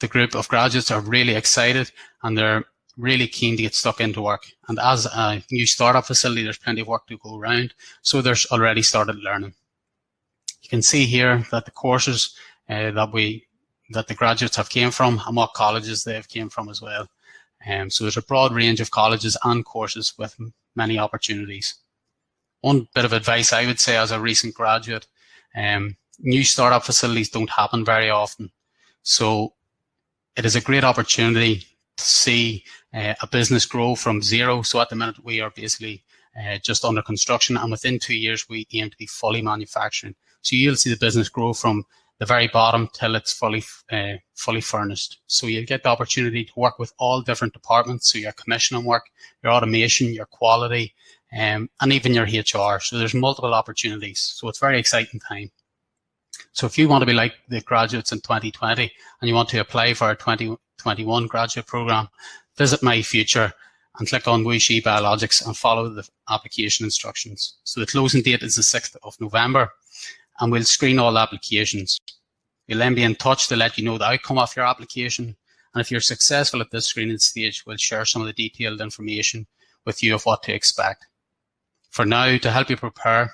F: the group of graduates are really excited and they're really keen to get stuck into work. And as a new startup facility, there's plenty of work to go around. So they're already started learning. You can see here that the courses uh, that we that the graduates have came from and what colleges they have came from as well. Um, so there's a broad range of colleges and courses with many opportunities one bit of advice I would say as a recent graduate, um, new startup facilities don't happen very often. So it is a great opportunity to see uh, a business grow from zero. So at the minute we are basically uh, just under construction and within two years we aim to be fully manufacturing. So you'll see the business grow from the very bottom till it's fully uh, fully furnished. So you'll get the opportunity to work with all different departments. So your commissioning work, your automation, your quality, um, and even your HR. So there's multiple opportunities. So it's very exciting time. So if you want to be like the graduates in 2020 and you want to apply for a 2021 graduate program, visit My Future and click on WuXi Biologics and follow the application instructions. So the closing date is the 6th of November and we'll screen all applications. We'll then be in touch to let you know the outcome of your application. And if you're successful at this screening stage, we'll share some of the detailed information with you of what to expect. For now, to help you prepare,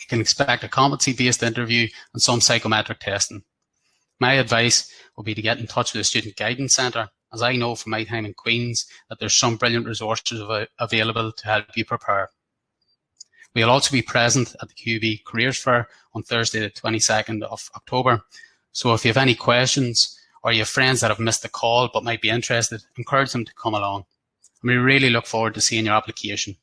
F: you can expect a competency-based interview and some psychometric testing. My advice will be to get in touch with the Student Guidance Centre, as I know from my time in Queen's that there's some brilliant resources av- available to help you prepare. We'll also be present at the QUB Careers Fair on Thursday, the 22nd of October. So if you have any questions or you have friends that have missed the call but might be interested, encourage them to come along. And we really look forward to seeing your application.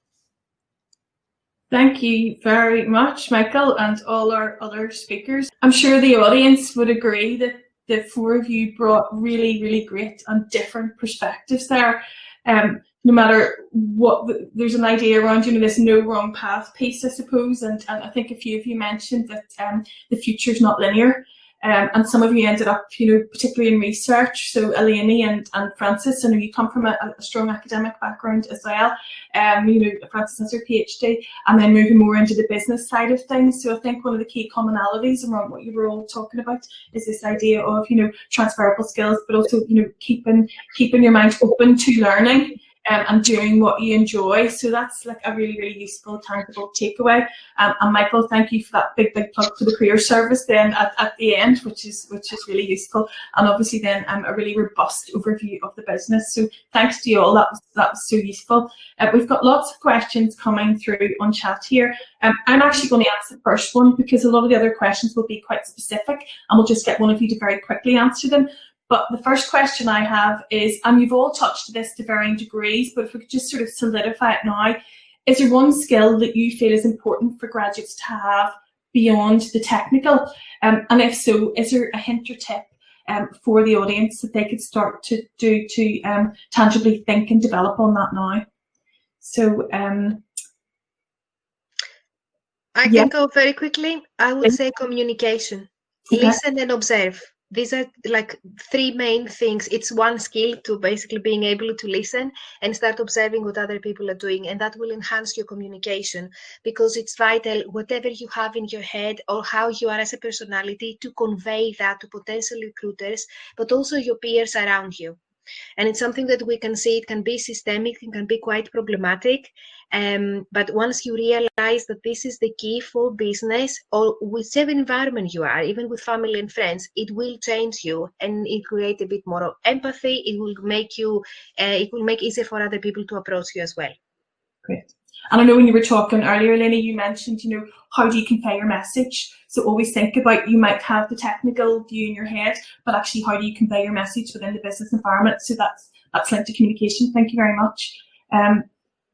B: Thank you very much, Michael, and all our other speakers. I'm sure the audience would agree that the four of you brought really, really great and different perspectives there. Um, no matter what, there's an idea around, you know, this no wrong path piece, I suppose, and, and I think a few of you mentioned that um, the future is not linear. Um, and some of you ended up, you know, particularly in research. So Eleni and, and Frances, I know you come from a, a strong academic background as well. Um, you know, Frances has her PhD, and then moving more into the business side of things. So I think one of the key commonalities around what you were all talking about is this idea of, you know, transferable skills, but also, you know, keeping keeping your mind open to learning um, and doing what you enjoy. So that's like a really, really useful, tangible takeaway. Um, and Michael, thank you for that big, big plug for the career service then at, at the end, which is which is really useful. And obviously then um, a really robust overview of the business. So thanks to you all. That was that was so useful. Uh, we've got lots of questions coming through on chat here. Um, I'm actually going to answer the first one because a lot of the other questions will be quite specific and we'll just get one of you to very quickly answer them. But the first question I have is, and you've all touched this to varying degrees, but if we could just sort of solidify it now, is there one skill that you feel is important for graduates to have beyond the technical? Um, and if so, is there a hint or tip um, for the audience that they could start to do to um, tangibly think and develop on that now? So, um,
E: I can yeah. go very quickly. I would say communication. Okay. Listen and observe these are like three main things. It's one skill to basically being able to listen and start observing what other people are doing and that will enhance your communication because it's vital whatever you have in your head or how you are as a personality to convey that to potential recruiters but also your peers around you and it's something that we can see it can be systemic and can be quite problematic. Um, but once you realize that this is the key for business or whichever environment you are even with family and friends it will change you and it create a bit more of empathy. It will make you uh, it will make easier for other people to approach you as well.
B: Great and I know when you were talking earlier, Lenny, you mentioned, you know, how do you convey your message? So always think about you might have the technical view in your head, but actually how do you convey your message within the business environment? So that's that's linked to communication. Thank you very much. Um,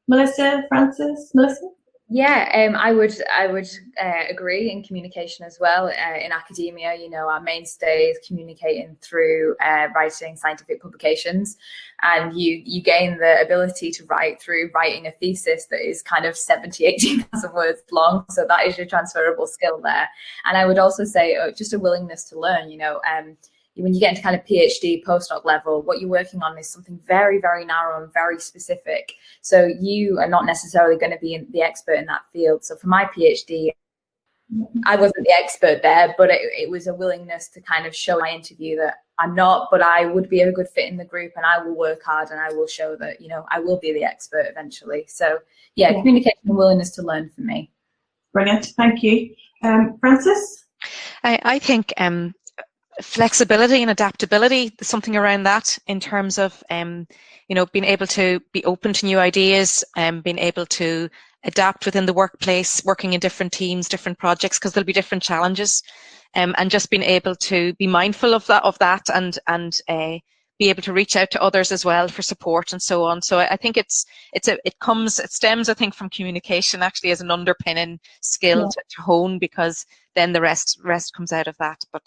B: Melissa, Frances, Melissa?
D: Yeah, um, I would I would uh, agree in communication as well. Uh, in academia, you know, our mainstay is communicating through uh, writing scientific publications, and you you gain the ability to write through writing a thesis that is kind of 70, 18,000 words long. So that is your transferable skill there. And I would also say uh, just a willingness to learn. You know, um, when you get into kind of PhD postdoc level, what you're working on is something very, very narrow and very specific. So you are not necessarily going to be the expert in that field. So for my PhD, I wasn't the expert there, but it, it was a willingness to kind of show my interview that I'm not, but I would be a good fit in the group and I will work hard and I will show that, you know, I will be the expert eventually. So yeah, yeah. communication and willingness to learn for me.
B: Brilliant. Thank you. Um, Frances?
C: I, I think um, flexibility and adaptability something around that in terms of um, you know being able to be open to new ideas and um, being able to adapt within the workplace working in different teams different projects because there'll be different challenges. Um, and just being able to be mindful of that of that and and uh, be able to reach out to others as well for support and so on. So I, I think it's it's a it comes it stems I think from communication actually as an underpinning skill yeah. to, to hone because then the rest rest comes out of that. But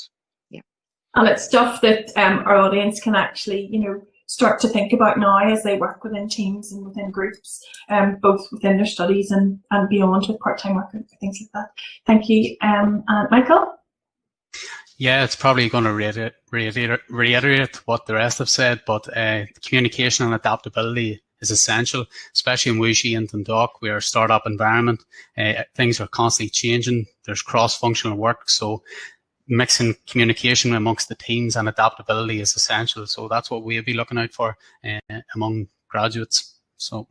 B: and it's stuff that um, our audience can actually, you know, start to think about now as they work within teams and within groups, um, both within their studies and, and beyond with part-time work and things like that. Thank you. Um, Michael?
F: Yeah, it's probably going to reiterate, reiterate, reiterate what the rest have said, but uh, communication and adaptability is essential, especially in WuXi and Dundalk. We are a startup environment. Uh, things are constantly changing. There's cross-functional work. So mixing communication amongst the teams and adaptability is essential. So that's what we'll be looking out for uh, among graduates. So.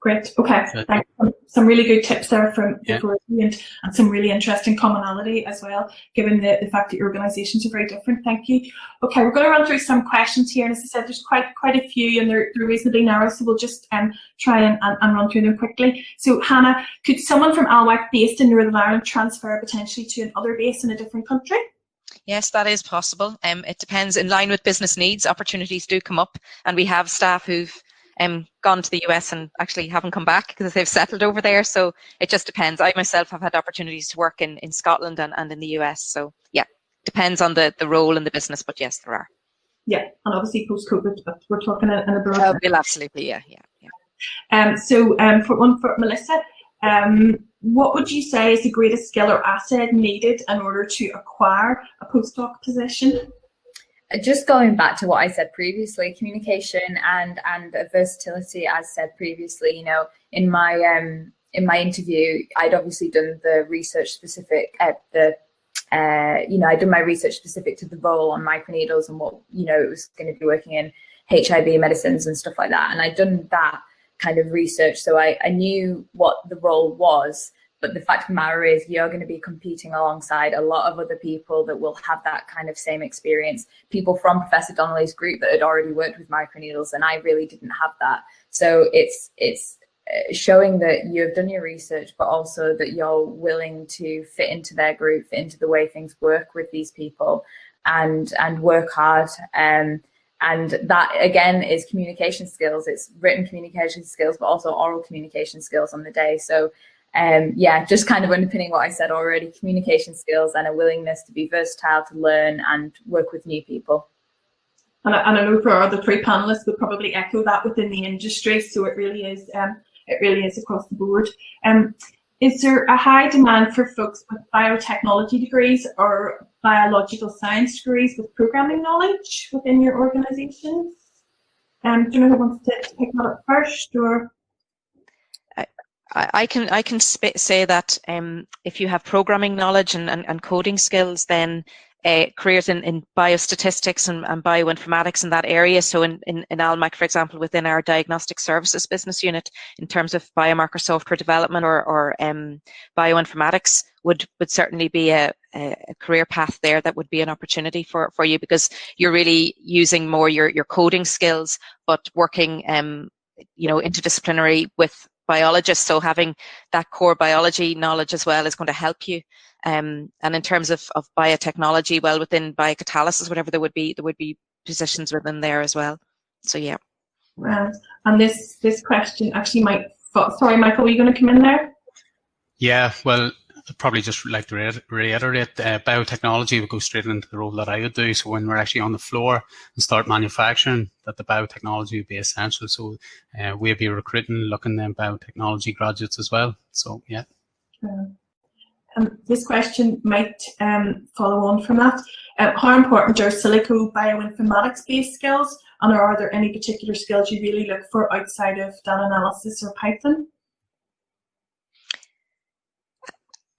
B: Great. Okay. Thanks. Some really good tips there from yeah. and, and some really interesting commonality as well, given the, the fact that your organisations are very different. Thank you. Okay, we're going to run through some questions here. And as I said, there's quite quite a few and they're, they're reasonably narrow, so we'll just um, try and, and, and run through them quickly. So Hannah, could someone from Almac based in Northern Ireland transfer potentially to another base in a different country?
C: Yes, that is possible. Um, it depends. In line with business needs, opportunities do come up, and we have staff who've um, gone to the US and actually haven't come back because they've settled over there. So it just depends. I myself have had opportunities to work in, in Scotland and, and in the US. So yeah, depends on the, the role in the business, but yes, there are.
B: Yeah, and obviously post COVID, but we're talking in, a broad.
C: Oh, well, absolutely, yeah, yeah, yeah.
B: Um, so um, for one for Melissa, um, what would you say is the greatest skill or asset needed in order to acquire a postdoc position?
D: Just going back to what I said previously, communication and and versatility, as said previously, you know, in my um in my interview, I'd obviously done the research specific uh, the uh, you know, I'd done my research specific to the role on microneedles and what, you know, it was going to be working in HIV medicines and stuff like that. And I'd done that kind of research. So I, I knew what the role was. But the fact of the matter is, you're going to be competing alongside a lot of other people that will have that kind of same experience. People from Professor Donnelly's group that had already worked with microneedles, and I really didn't have that. So it's it's uh, showing that you've done your research, but also that you're willing to fit into their group, fit into the way things work with these people, and and work hard. Um, and that again is communication skills. It's written communication skills, but also oral communication skills on the day. So um, yeah, just kind of underpinning what I said already, communication skills and a willingness to be versatile, to learn and work with new people.
B: And I, and I know for our other three panelists would probably echo that within the industry. So it really is, um, it really is across the board. Um, is there a high demand for folks with biotechnology degrees or biological science degrees with programming knowledge within your organizations? Um, do you know who wants to pick that up first or?
C: I, can I can say that um, if you have programming knowledge and, and, and coding skills, then uh, careers in, in biostatistics and, and bioinformatics in that area. So in, in, in Almac, for example, within our diagnostic services business unit, in terms of biomarker software development or, or um, bioinformatics, would would certainly be a, a, career path there that would be an opportunity for, for you because you're really using more your, your coding skills, but working um, you know interdisciplinary with biologists. So having that core biology knowledge as well is going to help you. Um, and in terms of, of biotechnology, well, within biocatalysis, whatever there would be, there would be positions within there as well. So yeah.
B: Right. And this this question actually might. Sorry, Michael, were you going to come in there?
F: Yeah. Well, I'd probably just like to reiterate uh, biotechnology would go straight into the role that I would do. So when we're actually on the floor and start manufacturing, that the biotechnology would be essential. So uh, we'd be recruiting, looking at biotechnology graduates as well. So yeah.
B: Um, this question might um, follow on from that. Uh, how important are silico bioinformatics based skills, and are there any particular skills you really look for outside of data analysis or Python?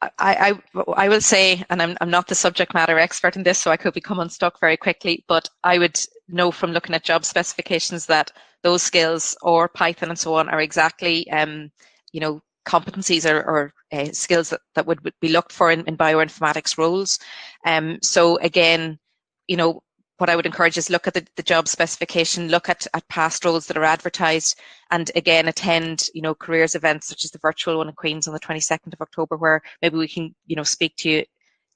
C: I, I, I will say, and I'm, I'm not the subject matter expert in this, so I could become unstuck very quickly, but I would know from looking at job specifications that those skills or Python and so on are exactly, um, you know, competencies or, or uh, skills that, that would, would be looked for in, in bioinformatics roles. Um, so again, you know, what I would encourage is look at the, the job specification, look at, at past roles that are advertised, and again attend, you know, careers events such as the virtual one in Queens on the 22nd of October, where maybe we can, you know, speak to you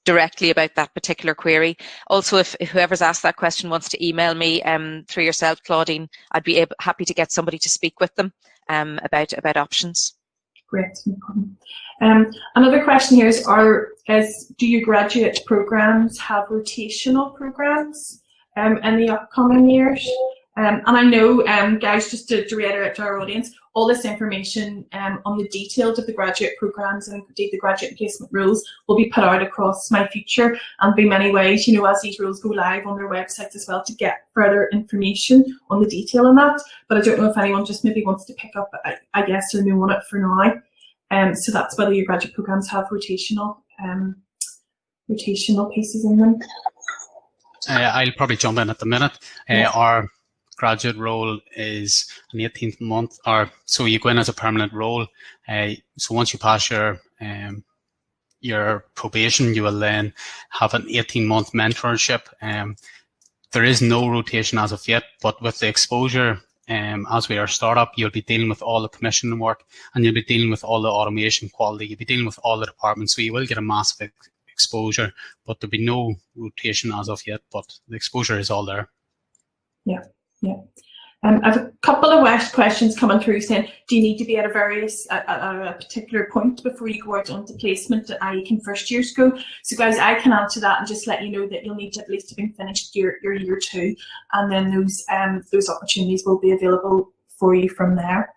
C: directly about that particular query. Also, if, if whoever's asked that question wants to email me um, through yourself, Claudine, I'd be able, happy to get somebody to speak with them um, about about options.
B: Great. Um, another question here is: Are as do your graduate programs have rotational programs? Um, in the upcoming years. Um, and I know, um, guys, just to, to, reiterate to our audience, all this information um, on the details of the graduate programs and indeed the graduate placement rules will be put out across my future and be many ways, you know, as these rules go live on their websites as well to get further information on the detail on that. But I don't know if anyone just maybe wants to pick up, I, I guess, or know on it for now. Um, so that's whether your graduate programs have rotational um, rotational pieces in them.
F: Uh, I'll probably jump in at the minute. Uh, yeah. Our graduate role is an 18th month, or so you go in as a permanent role. Uh, so once you pass your um, your probation, you will then have an 18 month mentorship. Um, there is no rotation as of yet, but with the exposure, um, as we are a startup, you'll be dealing with all the commissioning work and you'll be dealing with all the automation quality. You'll be dealing with all the departments. So you will get a massive exposure, but there'll be no rotation as of yet, but the exposure is all there.
B: Yeah, yeah. Um, I have a couple of questions coming through saying, do you need to be at a various a particular point before you go out onto placement, i.e. can first years go? So guys, I can answer that and just let you know that you'll need to at least have been finished your, your year two, and then those um, those opportunities will be available for you from there.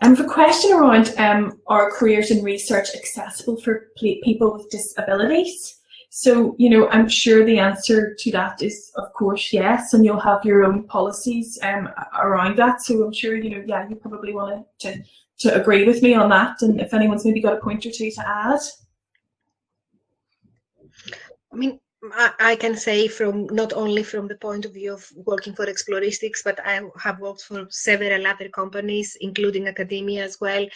B: And the question around um, are careers in research accessible for people with disabilities? So, you know, I'm sure the answer to that is, of course, yes, and you'll have your own policies um, around that. So I'm sure, you know, yeah, you probably want to, to agree with me on that. And if anyone's maybe got a point or two to add.
E: I mean, I can say from not only from the point of view of working for Exploristics, but I have worked for several other companies, including academia as well.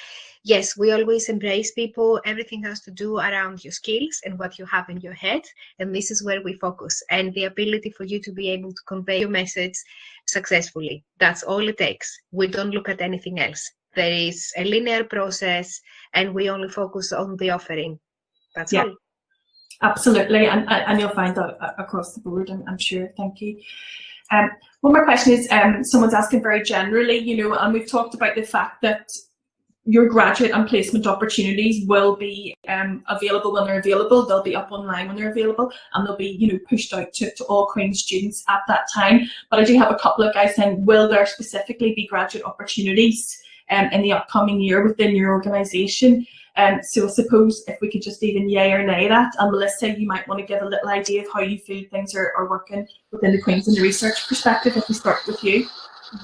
E: Yes, we always embrace people. Everything has to do around your skills and what you have in your head. And this is where we focus and the ability for you to be able to convey your message successfully. That's all it takes. We don't look at anything else. There is a linear process and we only focus on the offering. That's yeah. all.
B: Absolutely, and, and you'll find that across the board, I'm, I'm sure. Thank you. Um, one more question is um, someone's asking very generally, you know, and we've talked about the fact that your graduate and placement opportunities will be um, available when they're available. They'll be up online when they're available, and they'll be, you know, pushed out to, to all Queen's students at that time. But I do have a couple of guys saying, will there specifically be graduate opportunities um, in the upcoming year within your organisation. Um, so I suppose if we could just even yay or nay that, and Melissa, you might want to give a little idea of how you feel things are, are working within the Queensland research perspective if we start with you.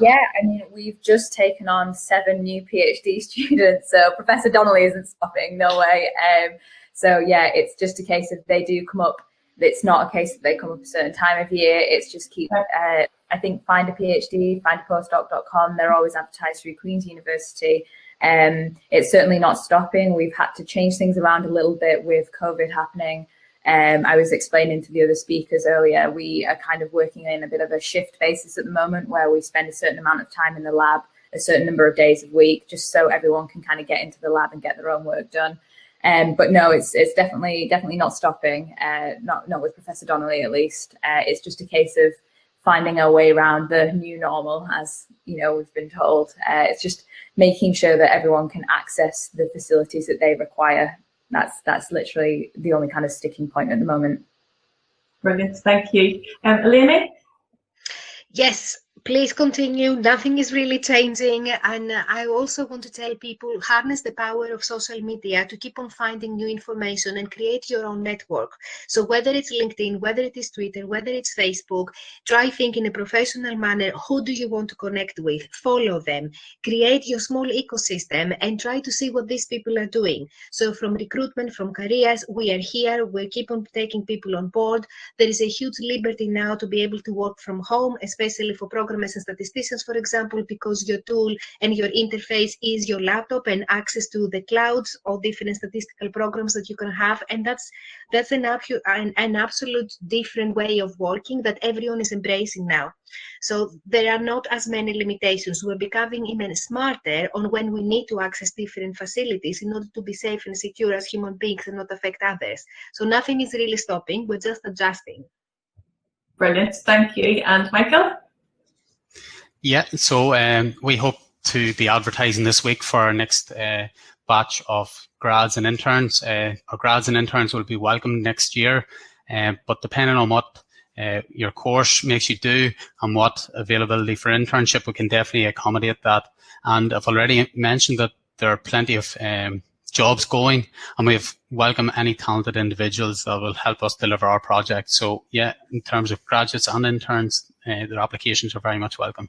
D: Yeah, I mean, we've just taken on seven new PhD students, so Professor Donnelly isn't stopping, no way. Um, so yeah, it's just a case of they do come up. It's not a case that they come up a certain time of year. It's just keep. Uh, I think find a PhD, find a postdoc.com. They're always advertised through Queen's University. Um, it's certainly not stopping. We've had to change things around a little bit with COVID happening. Um, I was explaining to the other speakers earlier, we are kind of working in a bit of a shift basis at the moment where we spend a certain amount of time in the lab, a certain number of days a week, just so everyone can kind of get into the lab and get their own work done. Um, but no, it's it's definitely definitely not stopping. Uh, not not with Professor Donnelly at least. Uh, it's just a case of finding our way around the new normal, as you know we've been told. Uh, it's just making sure that everyone can access the facilities that they require. That's that's literally the only kind of sticking point at the moment.
B: Brilliant, thank you, um, Eleni.
E: Yes, please continue. Nothing is really changing. And I also want to tell people harness the power of social media to keep on finding new information and create your own network. So whether it's LinkedIn, whether it is Twitter, whether it's Facebook, try think in a professional manner. Who do you want to connect with? Follow them. Create your small ecosystem and try to see what these people are doing. So from recruitment, from careers, we are here. We keep on taking people on board. There is a huge liberty now to be able to work from home, especially for programs programmers and statisticians, for example, because your tool and your interface is your laptop and access to the clouds or different statistical programs that you can have. And that's that's an, an, an absolute different way of working that everyone is embracing now. So there are not as many limitations. We're becoming even smarter on when we need to access different facilities in order to be safe and secure as human beings and not affect others. So nothing is really stopping. We're just adjusting.
B: Brilliant. Thank you. And Michael?
F: Yeah, so um, we hope to be advertising this week for our next uh, batch of grads and interns. Uh, our grads and interns will be welcome next year, uh, but depending on what uh, your course makes you do and what availability for internship, we can definitely accommodate that. And I've already mentioned that there are plenty of um, jobs going and we have welcome any talented individuals that will help us deliver our project. So yeah, in terms of graduates and interns, uh, their applications are very much welcome.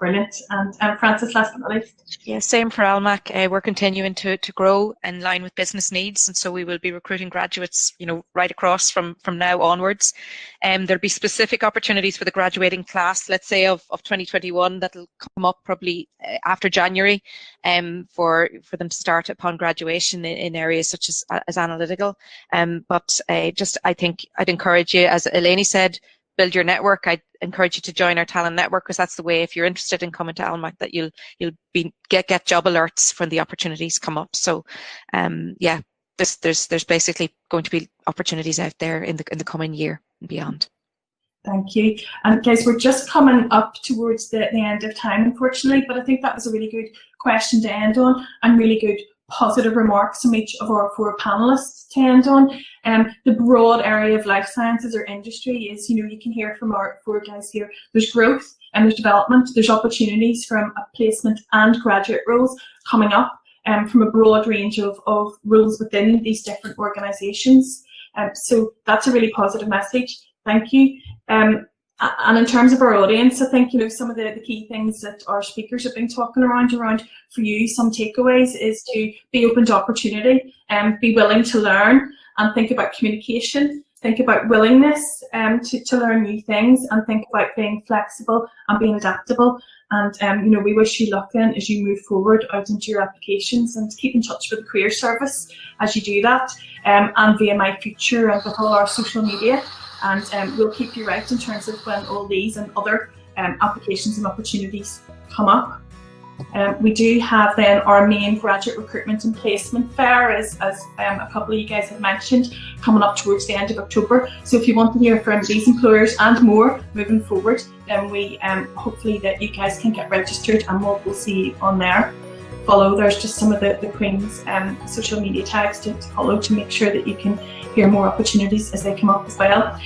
B: Brilliant. And um, Frances, last but not least.
C: Yeah, same for Almac. Uh, we're continuing to, to grow in line with business needs, and so we will be recruiting graduates, you know, right across from from now onwards. Um, there'll be specific opportunities for the graduating class, let's say of, of 2021, that'll come up probably uh, after January, um, for for them to start upon graduation in, in areas such as as analytical. Um, but uh, just I think I'd encourage you, as Eleni said, build your network, I encourage you to join our talent network because that's the way. If you're interested in coming to Almac, that you'll you'll be get get job alerts when the opportunities come up. So, um, yeah, there's there's there's basically going to be opportunities out there in the in the coming year and beyond.
B: Thank you. And guys, we're just coming up towards the, the end of time, unfortunately, but I think that was a really good question to end on and really good positive remarks from each of our four panelists to end on. Um, the broad area of life sciences or industry is, you know, you can hear from our four guys here, there's growth and there's development, there's opportunities from a placement and graduate roles coming up um, from a broad range of, of roles within these different organisations. Um, so that's a really positive message. Thank you. Um, and in terms of our audience, I think you know some of the, the key things that our speakers have been talking around around for you, some takeaways is to be open to opportunity and be willing to learn and think about communication, think about willingness um, to, to learn new things and think about being flexible and being adaptable. And um, you know, we wish you luck then as you move forward out into your applications and keep in touch with the career service as you do that um, and via my future and with all our social media and um, we'll keep you right in terms of when all these and other um, applications and opportunities come up. Um, we do have then our main graduate recruitment and placement fair, as, as um, a couple of you guys have mentioned, coming up towards the end of October. So if you want to hear from these employers and more moving forward, then we um, hopefully that you guys can get registered and we'll, we'll see you on there. Follow, there's just some of the, the Queen's um, social media tags to, to follow to make sure that you can hear more opportunities as they come up as well.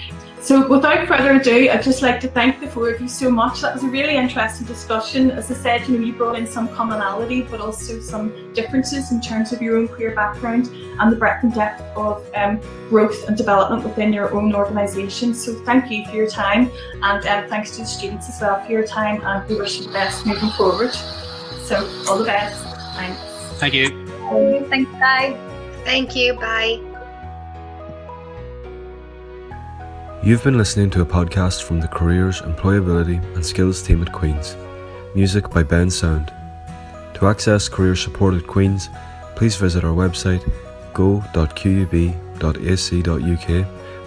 B: So without further ado, I'd just like to thank the four of you so much. That was a really interesting discussion. As I said, you know, you brought in some commonality, but also some differences in terms of your own career background and the breadth and depth of um, growth and development within your own organisation. So thank you for your time, and um, thanks to the students as well for your time, and we wish you the best moving forward. So all the best. Thanks.
F: Thank you.
D: Thanks, bye.
E: Thank you. Bye.
A: You've been listening to a podcast from the Careers, Employability and Skills team at Queen's. Music by Bensound. To access career support at Queen's, please visit our website go.qub.ac.uk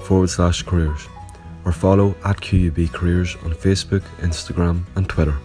A: forward slash careers or follow at QUB Careers on Facebook, Instagram, and Twitter.